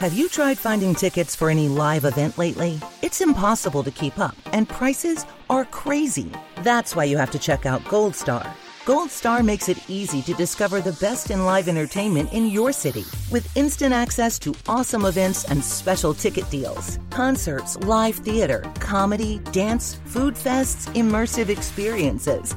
Have you tried finding tickets for any live event lately? It's impossible to keep up, and prices are crazy. That's why you have to check out Goldstar. Gold Star makes it easy to discover the best in live entertainment in your city with instant access to awesome events and special ticket deals. Concerts, live theater, comedy, dance, food fests, immersive experiences.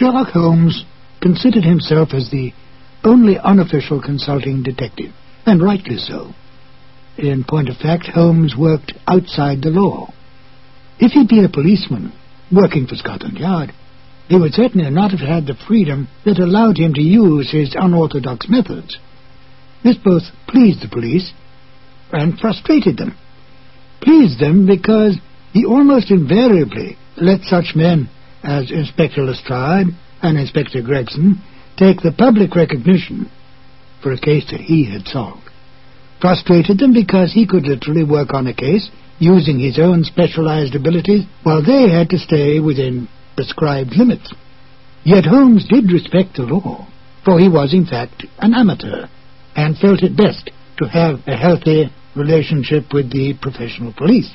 Sherlock Holmes considered himself as the only unofficial consulting detective, and rightly so. In point of fact, Holmes worked outside the law. If he'd been a policeman working for Scotland Yard, he would certainly not have had the freedom that allowed him to use his unorthodox methods. This both pleased the police and frustrated them. Pleased them because he almost invariably let such men as Inspector Lestrade and Inspector Gregson take the public recognition for a case that he had solved. Frustrated them because he could literally work on a case using his own specialized abilities while they had to stay within prescribed limits. Yet Holmes did respect the law, for he was in fact an amateur, and felt it best to have a healthy relationship with the professional police.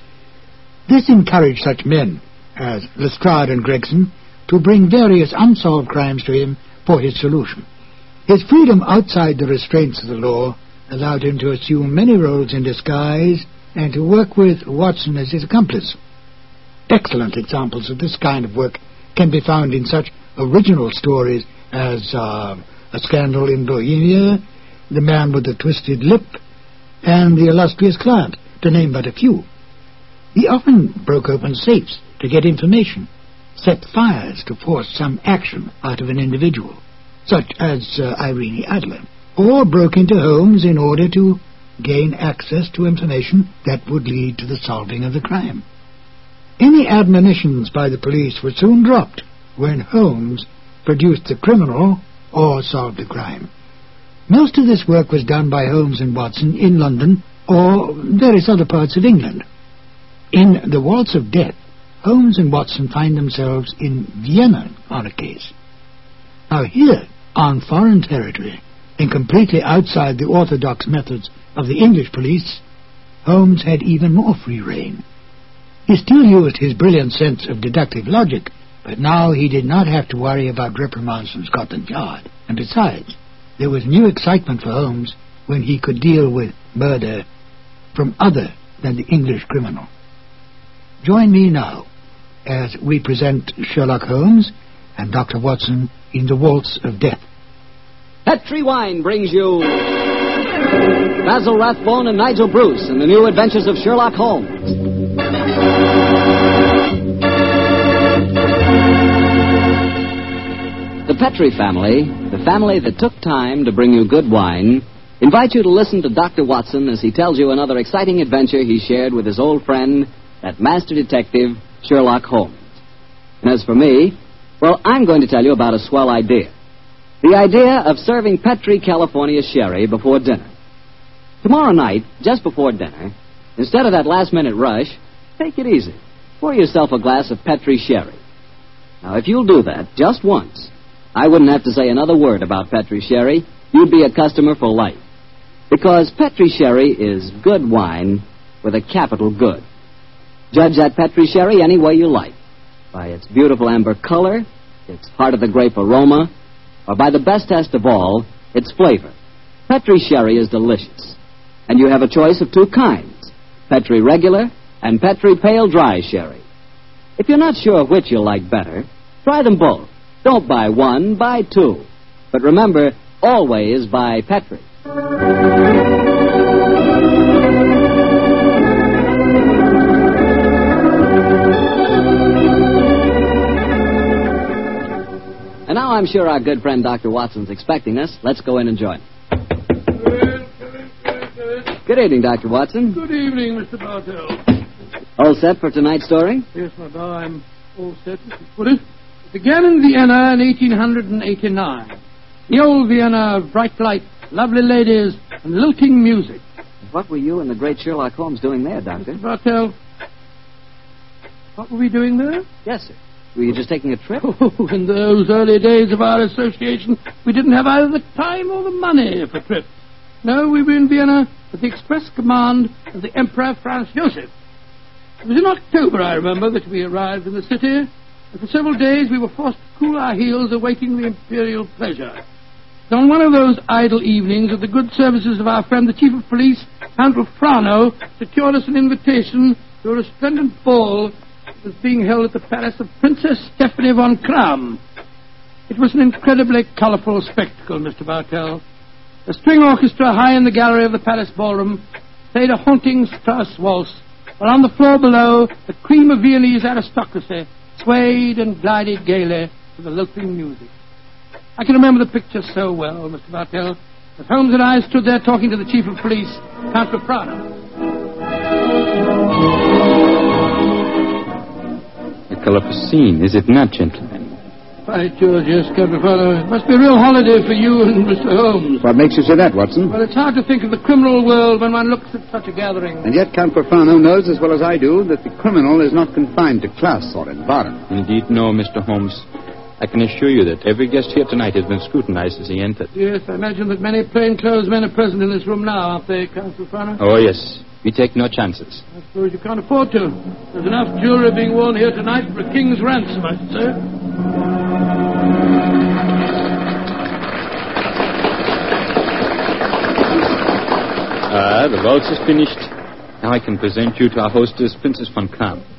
This encouraged such men as Lestrade and Gregson to bring various unsolved crimes to him for his solution. His freedom outside the restraints of the law allowed him to assume many roles in disguise and to work with Watson as his accomplice. Excellent examples of this kind of work can be found in such original stories as uh, A Scandal in Bohemia, The Man with the Twisted Lip, and The Illustrious Client, to name but a few. He often broke open safes to get information, set fires to force some action out of an individual, such as uh, Irene Adler, or broke into homes in order to gain access to information that would lead to the solving of the crime. Any admonitions by the police were soon dropped when Holmes produced the criminal or solved the crime. Most of this work was done by Holmes and Watson in London or various other parts of England. In The Waltz of Death, Holmes and Watson find themselves in Vienna on a case. Now here, on foreign territory, and completely outside the orthodox methods of the English police, Holmes had even more free rein. He still used his brilliant sense of deductive logic, but now he did not have to worry about reprimands from Scotland Yard. And besides, there was new excitement for Holmes when he could deal with murder from other than the English criminal. Join me now as we present Sherlock Holmes and Dr. Watson in The Waltz of Death. Petri Wine brings you Basil Rathbone and Nigel Bruce in the new adventures of Sherlock Holmes. The Petri family, the family that took time to bring you good wine, invite you to listen to Dr. Watson as he tells you another exciting adventure he shared with his old friend, that master detective, Sherlock Holmes. And as for me, well, I'm going to tell you about a swell idea. The idea of serving Petri California sherry before dinner. Tomorrow night, just before dinner, instead of that last minute rush, take it easy. Pour yourself a glass of Petri sherry. Now, if you'll do that just once, I wouldn't have to say another word about Petri sherry. You'd be a customer for life. Because Petri sherry is good wine with a capital good. Judge that Petri sherry any way you like. By its beautiful amber color, its heart of the grape aroma, or by the best test of all, its flavor. Petri sherry is delicious. And you have a choice of two kinds Petri regular and Petri pale dry sherry. If you're not sure which you'll like better, try them both. Don't buy one, buy two. But remember, always buy Petri. And now I'm sure our good friend Dr. Watson's expecting us. Let's go in and join him. Good evening, Dr. Watson. Good evening, Mr. Bartell. All set for tonight's story? Yes, my boy, I'm all set, Mr. Put it. It began in Vienna in 1889. The old Vienna bright light, lovely ladies, and lilting music. What were you and the great Sherlock Holmes doing there, Doctor? Mr. Bartell, what were we doing there? Yes, sir. Were you just taking a trip? Oh, in those early days of our association, we didn't have either the time or the money for trips. No, we were in Vienna at the express command of the Emperor Franz Joseph. It was in October, I remember, that we arrived in the city, and for several days we were forced to cool our heels awaiting the imperial pleasure. And on one of those idle evenings, at the good services of our friend the Chief of Police, Count Frano, secured us an invitation to a resplendent ball was being held at the palace of Princess Stephanie von Kram. It was an incredibly colorful spectacle, Mr. Bartell. A string orchestra high in the gallery of the palace ballroom played a haunting Strauss waltz, while on the floor below, the cream of Viennese aristocracy swayed and glided gaily to the lilting music. I can remember the picture so well, Mr. Bartell, as Holmes and I stood there talking to the chief of police, Count Caprano. A scene, is it not, gentlemen? By George, yes, Count Caprano. It must be a real holiday for you and Mr. Holmes. What makes you say that, Watson? Well, it's hard to think of the criminal world when one looks at such a gathering. And yet Count Rofrano knows as well as I do that the criminal is not confined to class or environment. Indeed, no, Mr. Holmes. I can assure you that every guest here tonight has been scrutinized as he entered. Yes, I imagine that many plainclothes men are present in this room now, aren't they, Count Caprano? Oh, yes. We take no chances. I suppose you can't afford to. There's enough jewelry being worn here tonight for a king's ransom, I should say. Ah, the waltz is finished. Now I can present you to our hostess, Princess von Kram.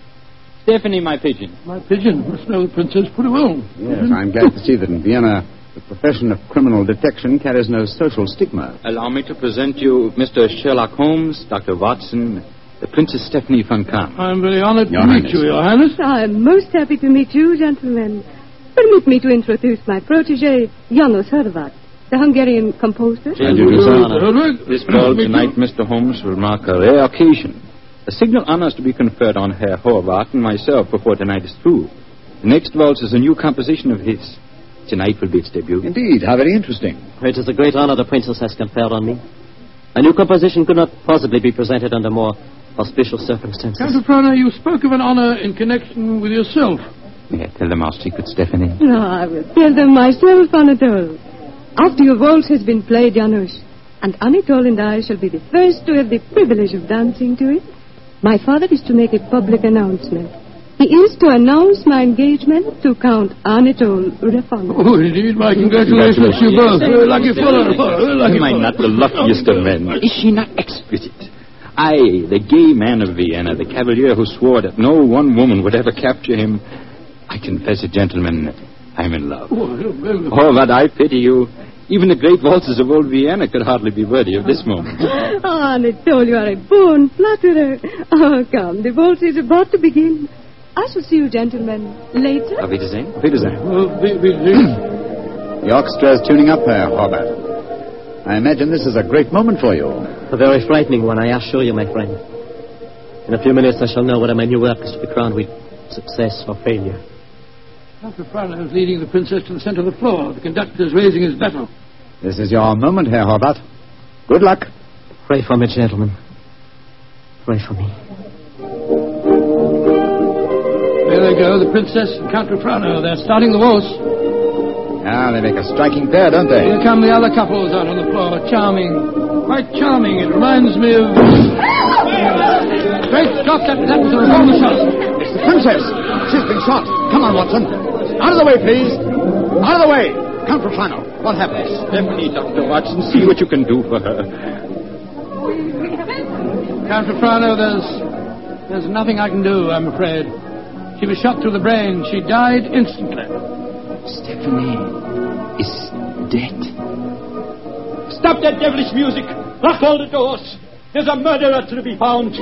Stephanie, my pigeon. My pigeon must know the princess pretty well. Yes, I'm glad to see that in Vienna the profession of criminal detection carries no social stigma. Allow me to present you Mr. Sherlock Holmes, Dr. Watson, the Princess Stephanie von Kram. I'm very honored Your to meet you, Your Highness. I'm most happy to meet you, gentlemen. Permit me to introduce my protege, Janos Horvath, the Hungarian composer. And you do, sir. This ball tonight, Mr. Holmes, will mark a rare occasion. A signal honor is to be conferred on Herr Horvath and myself before tonight is through. The next waltz is a new composition of his. Tonight will be its debut. Indeed, how very interesting. It is a great honor the princess has conferred on me. A new composition could not possibly be presented under more auspicious circumstances. Count Caprano, you spoke of an honor in connection with yourself. May I tell them our secret, Stephanie? No, I will tell them myself, Anatole. After your waltz has been played, Janos, and Anatole and I shall be the first to have the privilege of dancing to it, my father is to make a public announcement. He is to announce my engagement to Count Anatole Rofrano. Oh, indeed, my congratulations to you both. Very lucky fellow. Very lucky Am I not the luckiest of men? Is she not exquisite? I, the gay man of Vienna, the cavalier who swore that no one woman would ever capture him. I confess it, gentlemen, I'm in love. Oh, well, Oh, but I pity you. Even the great waltzes of old Vienna could hardly be worthy of this moment. Ah, Anatole, you are a born flatterer. Oh, come, the waltz is about to begin. I shall see you gentlemen later. Auf Wiedersehen. Auf Wiedersehen. well, be, be, The orchestra is tuning up there, Horvath. I imagine this is a great moment for you. A very frightening one, I assure you, my friend. In a few minutes, I shall know whether my new work is to be crowned with success or failure. Count Caprano is leading the princess to the center of the floor. The conductor is raising his bottle. This is your moment, Herr Horvath. Good luck. Pray for me, gentlemen. Pray for me. There they go, the princess and Count Caprano. They're starting the waltz. Ah, they make a striking pair, don't they? Here come the other couples out on the floor. Charming. Quite charming. It reminds me of... Great Scott, that, that was a revolver shot. It's the princess. She's been shot. Come on, Watson. Out of the way, please. Out of the way. Count Rofrano, what happens? Stephanie, Dr. Watson, see what you can do for her. Count Caprano, there's... There's nothing I can do, I'm afraid. She was shot through the brain. She died instantly. Stephanie is dead. Stop that devilish music! Lock all the doors! There's a murderer to be found!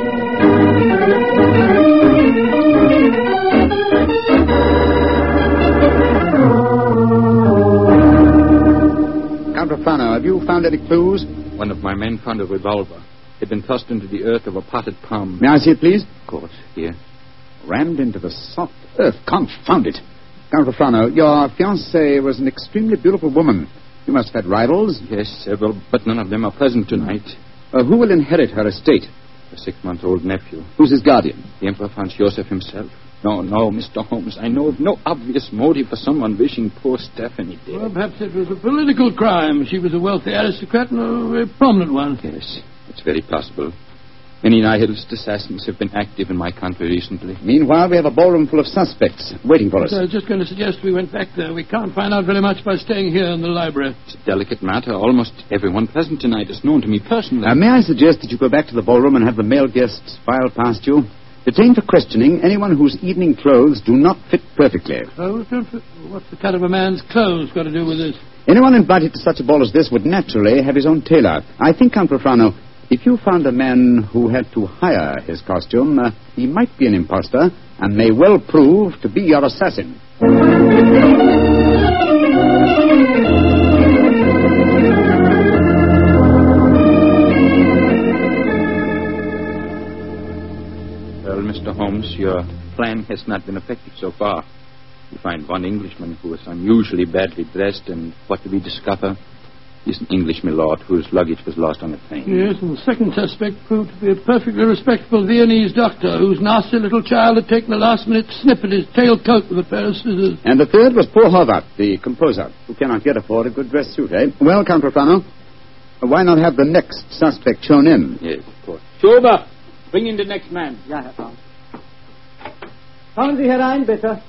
Rofrano, have you found any clues? One of my men found a revolver. It had been thrust into the earth of a potted palm. May I see it, please? Of course, here. Rammed into the soft earth. Confound it. Count Rofrano, your fiancée was an extremely beautiful woman. You must have had rivals. Yes, several, but none of them are present tonight. Uh, who will inherit her estate? A six-month-old nephew. Who's his guardian? The Emperor Franz Joseph himself. No, no, Mr. Holmes. I know of no obvious motive for someone wishing poor Stephanie dead. Well, perhaps it was a political crime. She was a wealthy aristocrat and a very prominent one. Yes, it's very possible. Many nihilist assassins have been active in my country recently. Meanwhile, we have a ballroom full of suspects waiting for us. So I was just going to suggest we went back there. We can't find out very much by staying here in the library. It's a delicate matter. Almost everyone present tonight is known to me personally. Uh, may I suggest that you go back to the ballroom and have the male guests file past you? Detain for questioning anyone whose evening clothes do not fit perfectly. Clothes don't fit? What's the cut of a man's clothes got to do with this? Anyone invited to such a ball as this would naturally have his own tailor. I think, Count Rofrano, if you found a man who had to hire his costume, uh, he might be an impostor and may well prove to be your assassin. Mr. Your plan has not been effective so far. You find one Englishman who is unusually badly dressed, and what do we discover? He's an English milord whose luggage was lost on the train. Yes, and the second suspect proved to be a perfectly respectable Viennese doctor whose nasty little child had taken a last-minute snip at his tail coat with a pair of scissors. And the third was poor Horvath, the composer, who cannot yet afford a good dress suit, eh? Well, Count Rofrano, why not have the next suspect shown in? Yes, of course. Schober, bring in the next man. Ja, Herr Franz. Kommen Sie herein, bitte.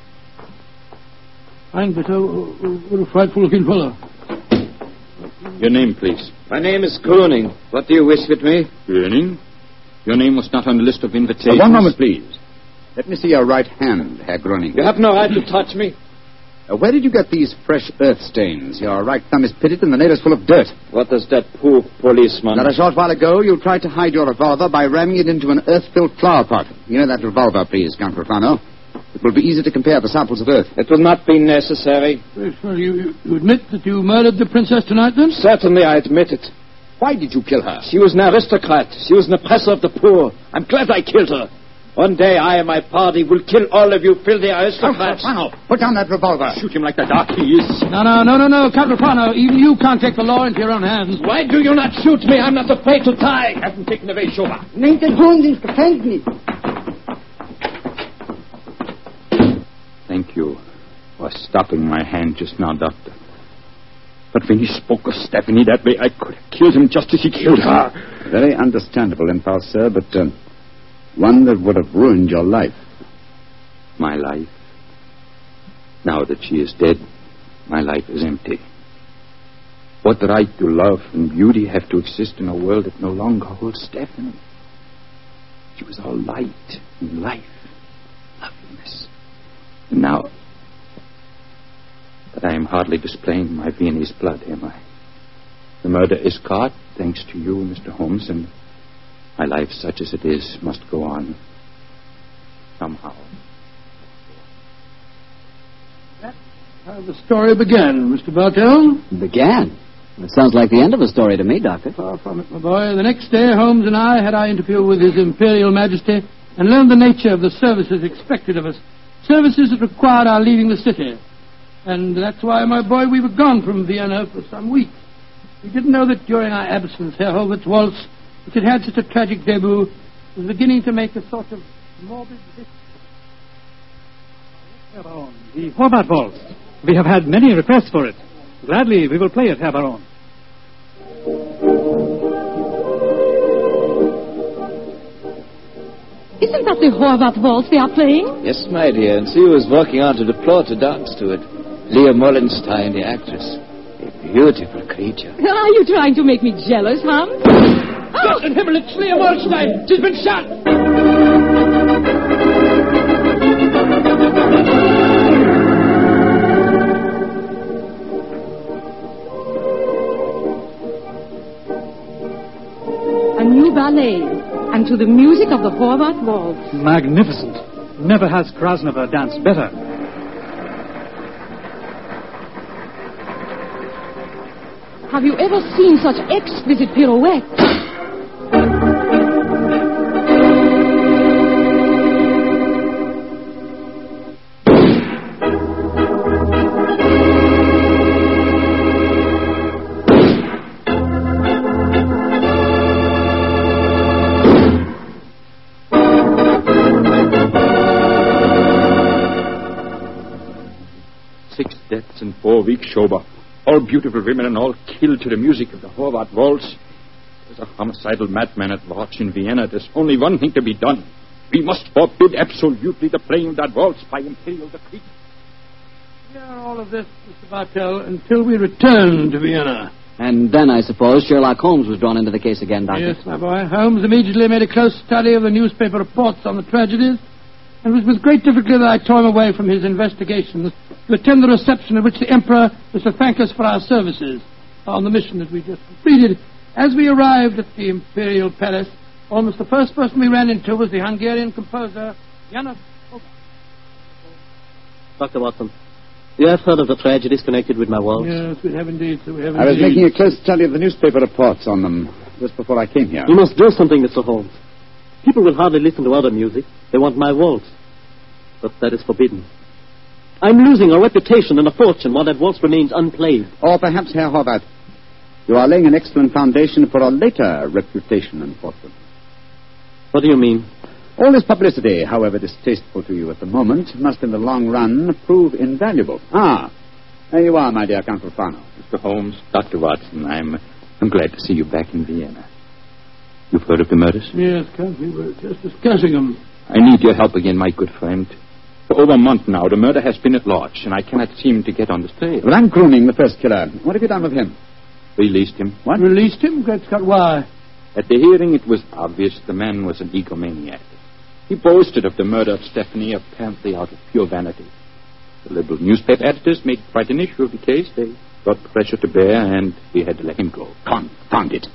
Ein bitte, what a frightful-looking fellow. Your name, please. My name is Koenig. What do you wish with me? Gröning? Your name was not on the list of invitations. Uh, one moment, please. Let me see your right hand, Herr Gröning. You have no right to touch me. Uh, where did you get these fresh earth stains? Your right thumb is pitted and the nail is full of dirt. What does that poor policeman... Not a short while ago, you tried to hide your revolver by ramming it into an earth-filled flower pot. You know that revolver, please, Count Rofrano. It will be easy to compare the samples of earth. It will not be necessary. Well, you, you- you admit that you murdered the princess tonight, then? Certainly, I admit it. Why did you kill her? She was an aristocrat. She was an oppressor of the poor. I'm glad I killed her. One day, I and my party will kill all of you filthy Count aristocrats. Oh, Rofrano, put down that revolver. Shoot him like the dark he is. No, no, no, no, no, Caprofano. Even you can't take the law into your own hands. Why do you not shoot me? I'm not afraid to die. I Have him taken away, Schober. Nehmt den Hund ins Thank you for stopping my hand just now, Doctor. But when he spoke of Stephanie that way, I could have killed him just as he killed her. Very understandable impulse, sir, but uh, one that would have ruined your life. My life. Now that she is dead, my life is empty. What right do love and beauty have to exist in a world that no longer holds Stephanie? She was all light and life, loveliness. And now. But I am hardly displaying my Viennese blood, am I? The murder is caught, thanks to you, Mr. Holmes, and my life, such as it is, must go on. Somehow. That's how the story began, Mr. Bartell. Began. It sounds like the end of a story to me, Doctor. Far from it, my boy. The next day, Holmes and I had our interview with His Imperial Majesty and learned the nature of the services expected of us. Services that required our leaving the city. And that's why, my boy, we were gone from Vienna for some weeks. We didn't know that during our absence, Herr Horvath's waltz, which had had such a tragic debut, was beginning to make a sort of morbid... Herr Baron, the Horvath Waltz. We have had many requests for it. Gladly, we will play it, Herr Baron. Isn't that the Horvath waltz they are playing? Yes, my dear, and she was walking onto the floor to dance to it. Leah Mollenstein, the actress. A beautiful creature. Are you trying to make me jealous, Hans? Gott in Himmel, it's Leah Molstein. She's been shot. And to the music of the Horvath waltz. Magnificent. Never has Krasnova danced better. Have you ever seen such exquisite pirouettes? Four-week sober. All beautiful women and all killed to the music of the Horvath waltz. There's a homicidal madman at large in Vienna. There's only one thing to be done. We must forbid absolutely the playing of that waltz by Imperial decree. Hear all of this, Mr. Bartell, until we return to Vienna. And then, I suppose, Sherlock Holmes was drawn into the case again, Doctor. Yes, my boy. Holmes immediately made a close study of the newspaper reports on the tragedies, and it was with great difficulty that I tore him away from his investigations to attend the reception at which the Emperor was to thank us for our services on the mission that we just completed. As we arrived at the Imperial Palace, almost the first person we ran into was the Hungarian composer, Janos Dr. Watson, you have heard of the tragedies connected with my waltz? Yes, we have indeed, sir. We have I was indeed. making a close study of the newspaper reports on them just before I came here. You must do something, Mr. Holmes. People will hardly listen to other music. They want my waltz. But that is forbidden. I'm losing a reputation and a fortune while that waltz remains unplayed. Or perhaps, Herr Horvath, you are laying an excellent foundation for a later reputation and fortune. What do you mean? All this publicity, however distasteful to you at the moment, must in the long run prove invaluable. Ah, there you are, my dear Count Rofrano. Mr. Holmes, Dr. Watson, I'm, I'm glad to see you back in Vienna. You've heard of the murders? Yes, Count, we were just discussing them. I need your help again, my good friend. For over a month now, the murder has been at large, and I cannot seem to get on the trail. Well, I'm Gröning, the first killer. What have you done with him? Released him. What? Released him? Great Scott, why? At the hearing, it was obvious the man was an egomaniac. He boasted of the murder of Stephanie apparently out of pure vanity. The liberal newspaper editors made quite an issue of the case. They brought pressure to bear, and we had to let him go. Confound it.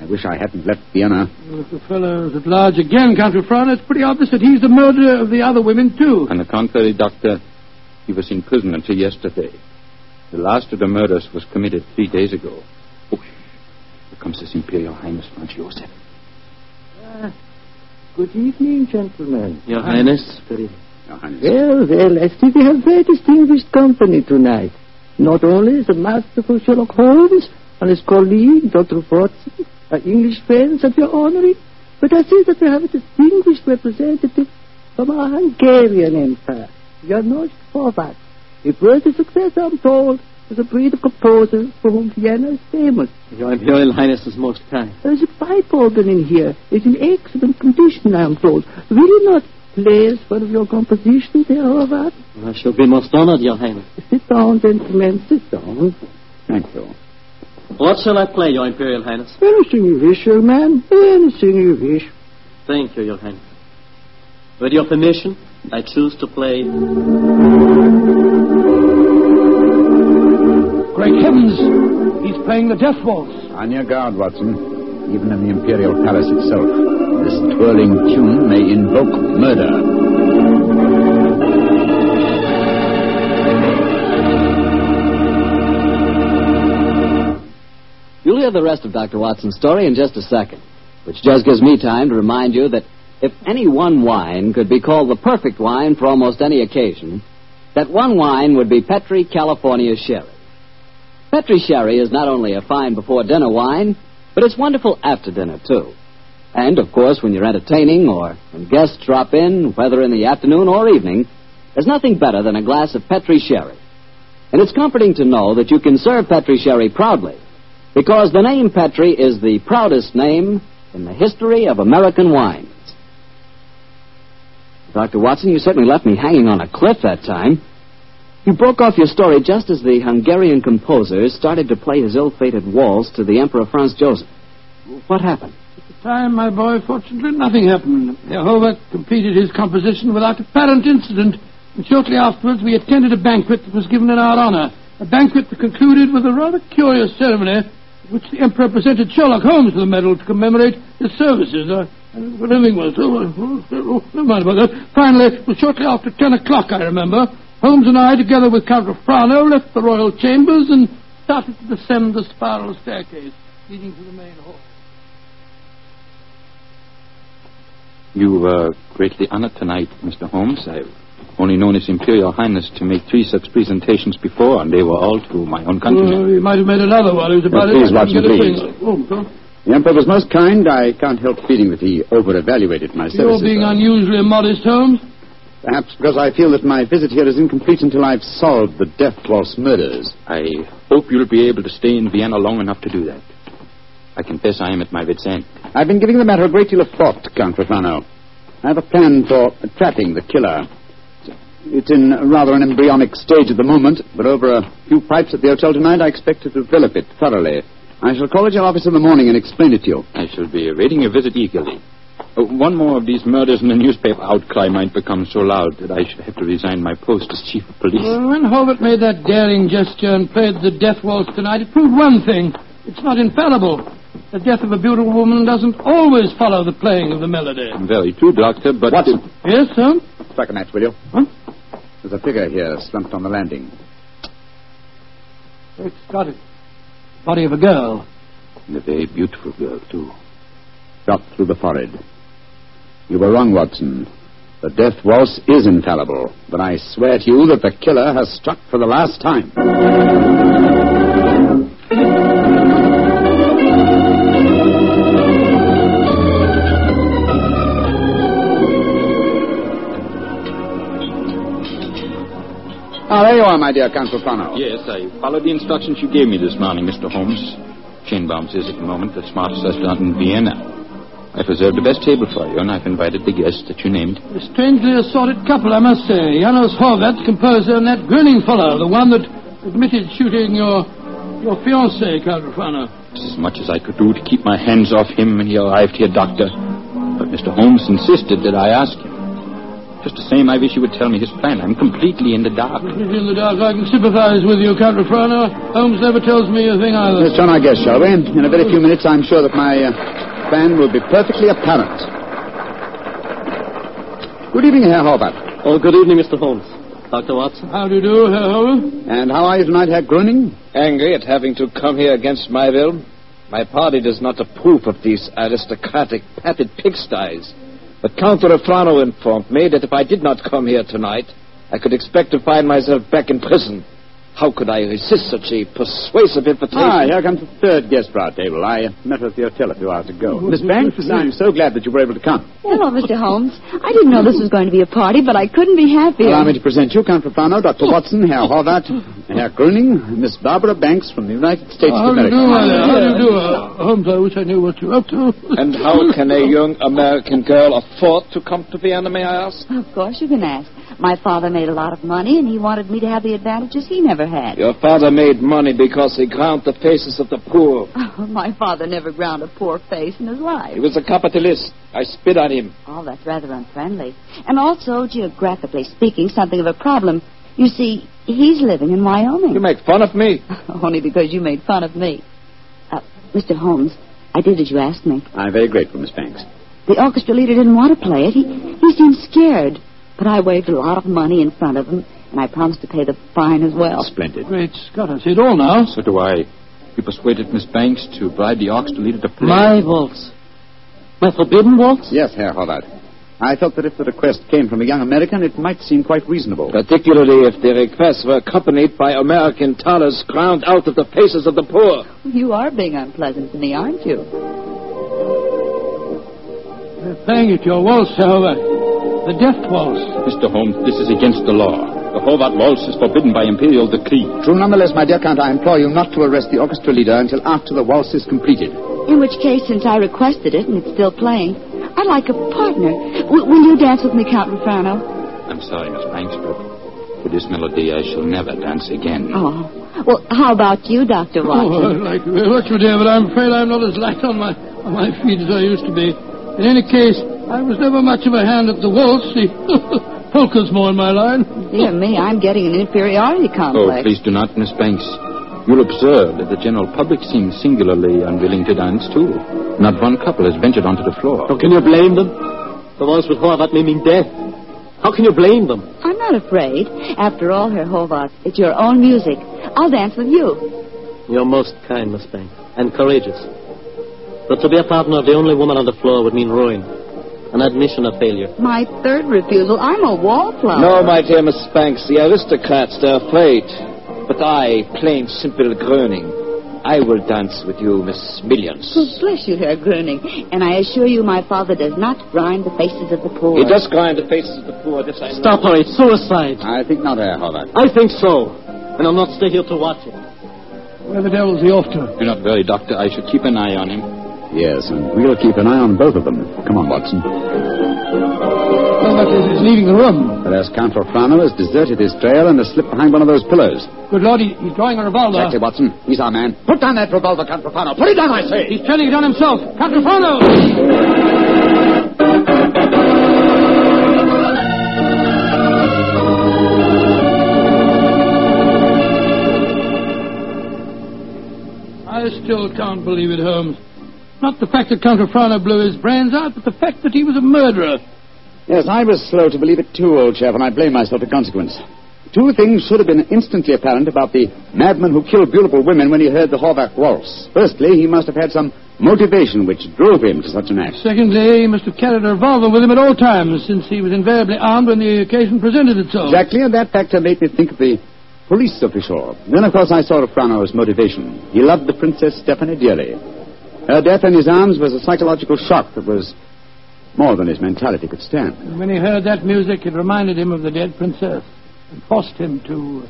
I wish I hadn't left Vienna. Well, if the fellow's at large again, Count Rofrano, it's pretty obvious that he's the murderer of the other women, too. On the contrary, Doctor, he was in prison until yesterday. The last of the murders was committed three days ago. Oh, here comes His Imperial Highness Franz Joseph. Uh, good evening, gentlemen. Your Highness. Good evening. Well, well, I see we have very distinguished company tonight. Not only is the masterful Sherlock Holmes and his colleague, Dr. Watson, are English friends that we are honoring, but I see that we have a distinguished representative from our Hungarian Empire, Janos Horvath. A worthy successor, I'm told, is a breed of composers for whom Vienna is famous. Your Imperial Highness is most kind. There's a pipe organ in here. It's in excellent condition, I am told. Will you not play us one of your compositions, Herr Horvath? I shall be most honored, Your Highness. Sit down, gentlemen, sit down. Thank you. What shall I play, Your Imperial Highness? Anything you wish, young man. Anything you wish. Thank you, Your Highness. With your permission, I choose to play. Great heavens! He's playing the death waltz. On your guard, Watson. Even in the Imperial Palace itself, this twirling tune may invoke murder. Hear the rest of Dr. Watson's story in just a second, which just gives me time to remind you that if any one wine could be called the perfect wine for almost any occasion, that one wine would be Petri California Sherry. Petri Sherry is not only a fine before dinner wine, but it's wonderful after dinner, too. And, of course, when you're entertaining or when guests drop in, whether in the afternoon or evening, there's nothing better than a glass of Petri Sherry. And it's comforting to know that you can serve Petri Sherry proudly, because the name Petri is the proudest name in the history of American wines. Dr. Watson, you certainly left me hanging on a cliff that time. You broke off your story just as the Hungarian composer started to play his ill-fated waltz to the Emperor Franz Joseph. What happened? At the time, my boy, fortunately, nothing happened. Jehovah completed his composition without apparent incident, and shortly afterwards we attended a banquet that was given in our honor. A banquet that concluded with a rather curious ceremony which the Emperor presented Sherlock Holmes with a medal to commemorate his services. Uh, and what everything was. Never uh, uh, uh, mind about that. Finally, it was shortly after ten o'clock, I remember. Holmes and I, together with Count Rofrano, left the royal chambers and started to descend the spiral staircase leading to the main hall. You were greatly honored tonight, Mr. Holmes. I've only known His Imperial Highness to make three such presentations before, and they were all to my own countrymen. Well, he might have made another while he was about Oh, please, it. I Watson, didn't get a please. thing. Oh, The Emperor was most kind. I can't help feeling that he over-evaluated my You're services. being sir. unusually modest, Holmes. Perhaps because I feel that my visit here is incomplete until I've solved the Death Waltz murders. I hope you'll be able to stay in Vienna long enough to do that. I confess I am at my wit's end. I've been giving the matter a great deal of thought, Count Rofrano. I have a plan for trapping the killer. It's in rather an embryonic stage at the moment, but over a few pipes at the hotel tonight, I expect to develop it thoroughly. I shall call at your office in the morning and explain it to you. I shall be awaiting your visit eagerly. Oh, one more of these murders in the newspaper outcry might become so loud that I should have to resign my post as chief of police. Well, when Horvath made that daring gesture and played the death waltz tonight, it proved one thing. It's not infallible. The death of a beautiful woman doesn't always follow the playing of the melody. Very true, Doctor, but... Watson. Yes, sir? Strike a match, will you? Huh? There's a figure here slumped on the landing. It's got it. Body of a girl. And a very beautiful girl, too. Shot through the forehead. You were wrong, Watson. The death waltz is infallible, but I swear to you that the killer has struck for the last time. Ah, there you are, my dear Count Rofrano. Yes, I followed the instructions you gave me this morning, Mr. Holmes. Chainbaums is at the moment the smartest restaurant in Vienna. I've reserved the best table for you, and I've invited the guests that you named. A strangely assorted couple, I must say. Janos Horvath, composer, and that grinning fellow, the one that admitted shooting your your fiancée, Count Rofrano. It's as much as I could do to keep my hands off him when he arrived here, Doctor. But Mr. Holmes insisted that I ask him. Just the same, I wish you would tell me his plan. I'm completely in the dark. Completely in the dark, I can sympathize with you, Count Rofrano. Holmes never tells me a thing either. Let's turn our guest, shall we? In a very few minutes, I'm sure that my uh, plan will be perfectly apparent. Good evening, Herr Horvath. Oh, good evening, Mr. Holmes. Dr. Watson. How do you do, Herr Howell? And how are you tonight, Herr Gröning? Angry at having to come here against my will. My party does not approve of these aristocratic, padded pigsties. But Count Rofrano informed me that if I did not come here tonight, I could expect to find myself back in prison. How could I resist such a persuasive invitation? Ah, here comes the third guest for our table. I uh, met her at the hotel a few hours ago. Miss Banks, I'm so glad that you were able to come. Hello, Mr. Holmes. I didn't know this was going to be a party, but I couldn't be happier. Allow me to present you, Count Rofrano, Dr. Watson, Herr Horvath, Herr Gröning, Miss Barbara Banks from the United States How of do you America. do, my? How do you do? Uh, Holmes, I wish I knew what you're up to. And how can a young American girl afford to come to Vienna, may I ask? Of course you can ask. My father made a lot of money, and he wanted me to have the advantages he never had. Your father made money because he ground the faces of the poor. Oh, my father never ground a poor face in his life. He was a capitalist. I spit on him. Oh, that's rather unfriendly. And also, geographically speaking, something of a problem. You see, he's living in Wyoming. You make fun of me. Only because you made fun of me. Uh, Mr. Holmes, I did as you asked me. I'm very grateful, Miss Banks. The orchestra leader didn't want to play it. He, he seemed scared. But I waved a lot of money in front of him, and I promised to pay the fine as well. Splendid. Great Scott, I see it all now. So do I. You persuaded Miss Banks to bribe the ox to lead her to play. My waltz. My forbidden waltz? Yes, Herr Horvath. I felt that if the request came from a young American, it might seem quite reasonable. Particularly if the request were accompanied by American dollars ground out of the faces of the poor. You are being unpleasant to me, aren't you? They're playing it, your waltz, however. Uh, The death waltz. Mr. Holmes, this is against the law. The Horvath waltz is forbidden by imperial decree. True, nonetheless, my dear Count, I implore you not to arrest the orchestra leader until after the waltz is completed. In which case, since I requested it and it's still playing, I'd like a partner. W- will you dance with me, Count Rofrano? I'm sorry, Miss Banks, but for this melody I shall never dance again. Oh. Well, how about you, Dr. Oh, Watson? I like you very much, my dear, but I'm afraid I'm not as light on my on my feet as I used to be. In any case, I was never much of a hand at the waltz. The polka's more in my line. Dear me, I'm getting an inferiority complex. Oh, please do not, Miss Banks. You'll observe that the general public seems singularly unwilling to dance, too. Not one couple has ventured onto the floor. How can you blame them? The waltz with Horvath may mean death. How can you blame them? I'm not afraid. After all, Herr Horvath, it's your own music. I'll dance with you. You're most kind, Miss Banks, and courageous. But to be a partner of the only woman on the floor would mean ruin, an admission of failure. My third refusal, I'm a wallflower. No, my dear Miss Banks, the aristocrats, they're afraid. But I, plain, simple Gröning, I will dance with you, Miss Millions. Oh, bless you, Herr Gröning. And I assure you my father does not grind the faces of the poor. He does grind the faces of the poor, this I know. Stop her. It's suicide. I think not, Herr Horvath. I think so. And I'll not stay here to watch it. Where the devil's he off to? Do not worry, Doctor. I shall keep an eye on him. Yes, and we'll keep an eye on both of them. Come on, Watson. Well, that is, he's leaving the room. But as Count Rofrano has deserted his trail and has slipped behind one of those pillars. Good Lord, he, he's drawing a revolver. Exactly, Watson. He's our man. Put down that revolver, Count Rofrano. Put it down, I say. He's turning it on himself. Catrofano! I still can't believe it, Holmes. Not the fact that Count Rofrano blew his brains out, but the fact that he was a murderer. Yes, I was slow to believe it too, old chap, and I blame myself in consequence. Two things should have been instantly apparent about the madman who killed beautiful women when he heard the Horvath waltz. Firstly, he must have had some motivation which drove him to such an act. Secondly, he must have carried a revolver with him at all times, since he was invariably armed when the occasion presented itself. Exactly, and that factor made me think of the police official. Then, of course, I saw Rofrano's motivation. He loved the Princess Stephanie dearly. Her death in his arms was a psychological shock that was more than his mentality could stand. And when he heard that music, it reminded him of the dead princess and forced him to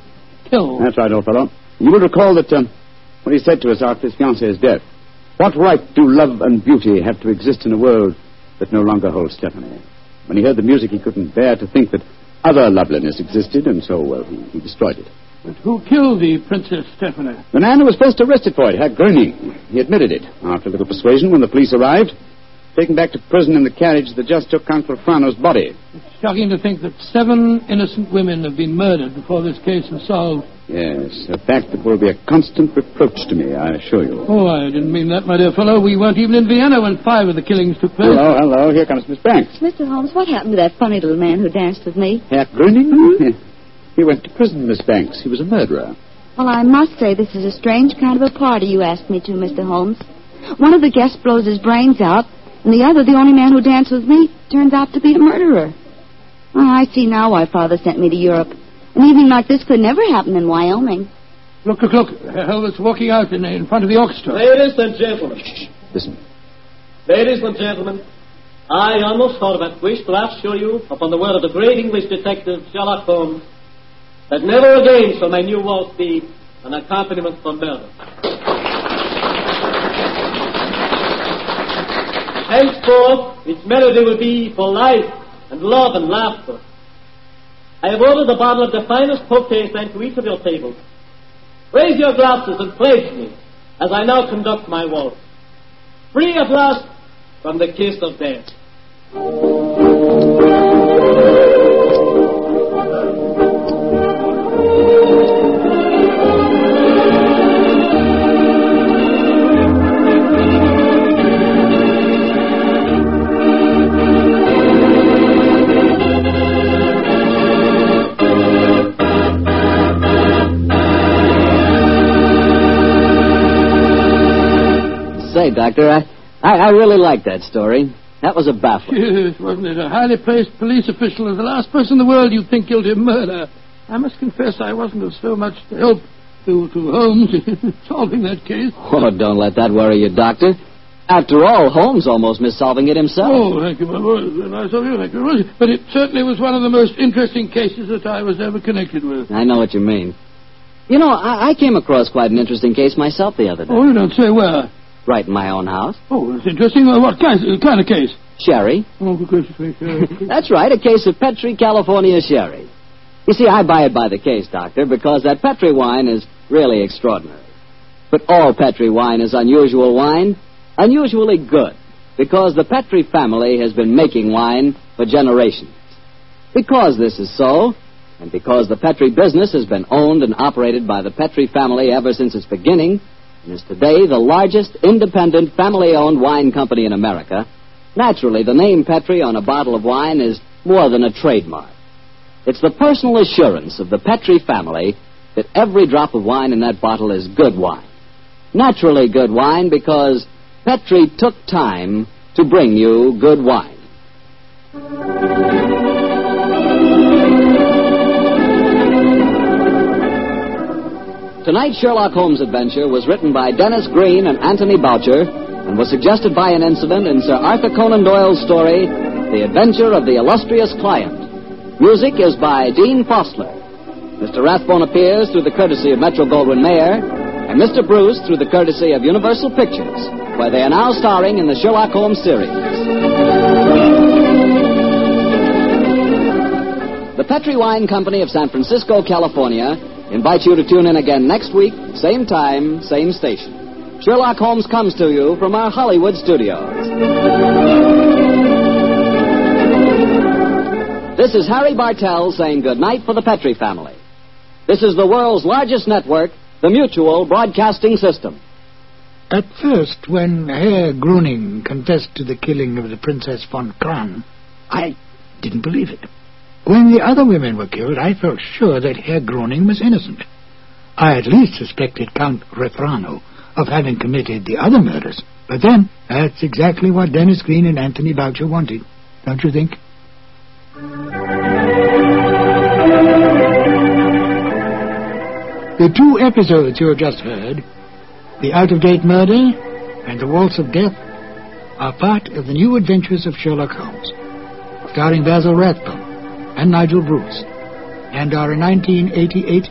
kill. That's right, old fellow. You will recall that um, what he said to us after his fiancee's death. What right do love and beauty have to exist in a world that no longer holds Stephanie? When he heard the music, he couldn't bear to think that other loveliness existed, and so, well, he, he destroyed it. But who killed the Princess Stephanie? The man who was first arrested for it, Herr Gröning. He admitted it. After a little persuasion, when the police arrived, taken back to prison in the carriage that just took Count Frano's body. It's shocking to think that seven innocent women have been murdered before this case is solved. Yes, a fact that will be a constant reproach to me, I assure you. Oh, I didn't mean that, my dear fellow. We weren't even in Vienna when five of the killings took place. Hello, hello. Here comes Miss Banks. Mr. Holmes, what happened to that funny little man who danced with me? Herr Gröning? Hmm? He went to prison, Miss Banks. He was a murderer. Well, I must say this is a strange kind of a party you asked me to, Mr. Holmes. One of the guests blows his brains out, and the other, the only man who danced with me, turns out to be a murderer. Oh, I see now why Father sent me to Europe. An evening like this could never happen in Wyoming. Look, look, look. Helvet's walking out in, in front of the orchestra. Ladies and gentlemen. Listen. Ladies and gentlemen, I, Arnold Horvath, wish to assure you, upon the word of the great English detective Sherlock Holmes, that never again shall my new waltz be an accompaniment for murder. Henceforth, its melody will be for life and love and laughter. I have ordered a bottle of the finest Tokay sent to each of your tables. Raise your glasses and pledge me as I now conduct my waltz. Free at last from the kiss of death. Doctor, I, I, I really like that story. That was a baffler. Yes, wasn't it? A highly placed police official is the last person in the world you'd think guilty of murder. I must confess I wasn't of so much help to, to Holmes in solving that case. Oh, don't let that worry you, Doctor. After all, Holmes almost missed solving it himself. Oh, thank you, my boy. Nice of you, thank you. But it certainly was one of the most interesting cases that I was ever connected with. I know what you mean. You know, I, I came across quite an interesting case myself the other day. Oh, you don't say where? Right in my own house. Oh, that's interesting. Uh, what kind, uh, kind of case? Sherry. Oh, sake. Uh, That's right, a case of Petri California Sherry. You see, I buy it by the case, Doctor, because that Petri wine is really extraordinary. But all Petri wine is unusual wine, unusually good, because the Petri family has been making wine for generations. Because this is so, and because the Petri business has been owned and operated by the Petri family ever since its beginning, and is today the largest independent family owned wine company in America, naturally the name Petri on a bottle of wine is more than a trademark. It's the personal assurance of the Petri family that every drop of wine in that bottle is good wine. Naturally good wine because Petri took time to bring you good wine. Tonight's Sherlock Holmes adventure was written by Denis Green and Anthony Boucher and was suggested by an incident in Sir Arthur Conan Doyle's story, The Adventure of the Illustrious Client. Music is by Dean Fossler. Mr. Rathbone appears through the courtesy of Metro Goldwyn Mayer, and Mr. Bruce through the courtesy of Universal Pictures, where they are now starring in the Sherlock Holmes series. The Petri Wine Company of San Francisco, California, invites you to tune in again next week, same time, same station. Sherlock Holmes comes to you from our Hollywood studios. This is Harry Bartell saying good night for the Petri family. This is the world's largest network, the Mutual Broadcasting System. At first, when Herr Gröning confessed to the killing of the Princess von Kran, I didn't believe it. When the other women were killed, I felt sure that Herr Gröning was innocent. I at least suspected Count Rofrano of having committed the other murders. But then, that's exactly what Denis Green and Anthony Boucher wanted, don't you think? The two episodes you have just heard, The Out-of-Date Murder and The Waltz of Death, are part of the new adventures of Sherlock Holmes, starring Basil Rathbone and Nigel Bruce, and are a 1988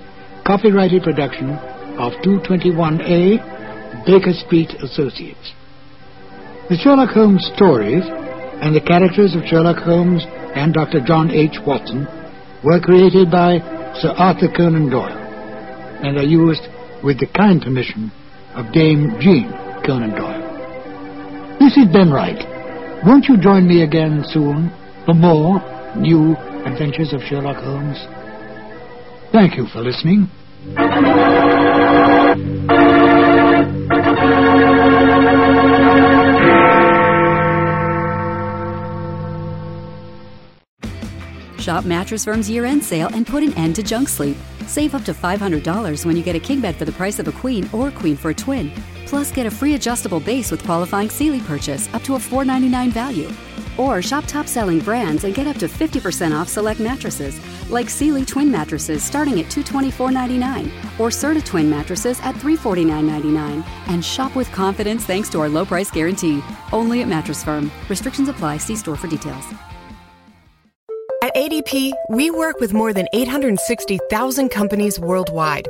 copyrighted production of 221A Baker Street Associates. The Sherlock Holmes stories and the characters of Sherlock Holmes and Dr. John H. Watson were created by Sir Arthur Conan Doyle and are used with the kind permission of Dame Jean Conan Doyle. This is Ben Wright. Won't you join me again soon for more new adventures of Sherlock Holmes? Thank you for listening. Shop Mattress Firm's year end sale and put an end to junk sleep. Save up to $500 when you get a king bed for the price of a queen or queen for a twin. Plus, get a free adjustable base with qualifying Sealy purchase up to a 499 value. Or shop top selling brands and get up to 50% off select mattresses, like Sealy twin mattresses starting at $224.99 or Serta twin mattresses at $349.99. And shop with confidence thanks to our low price guarantee. Only at Mattress Firm. Restrictions apply. See store for details. At ADP, we work with more than 860,000 companies worldwide.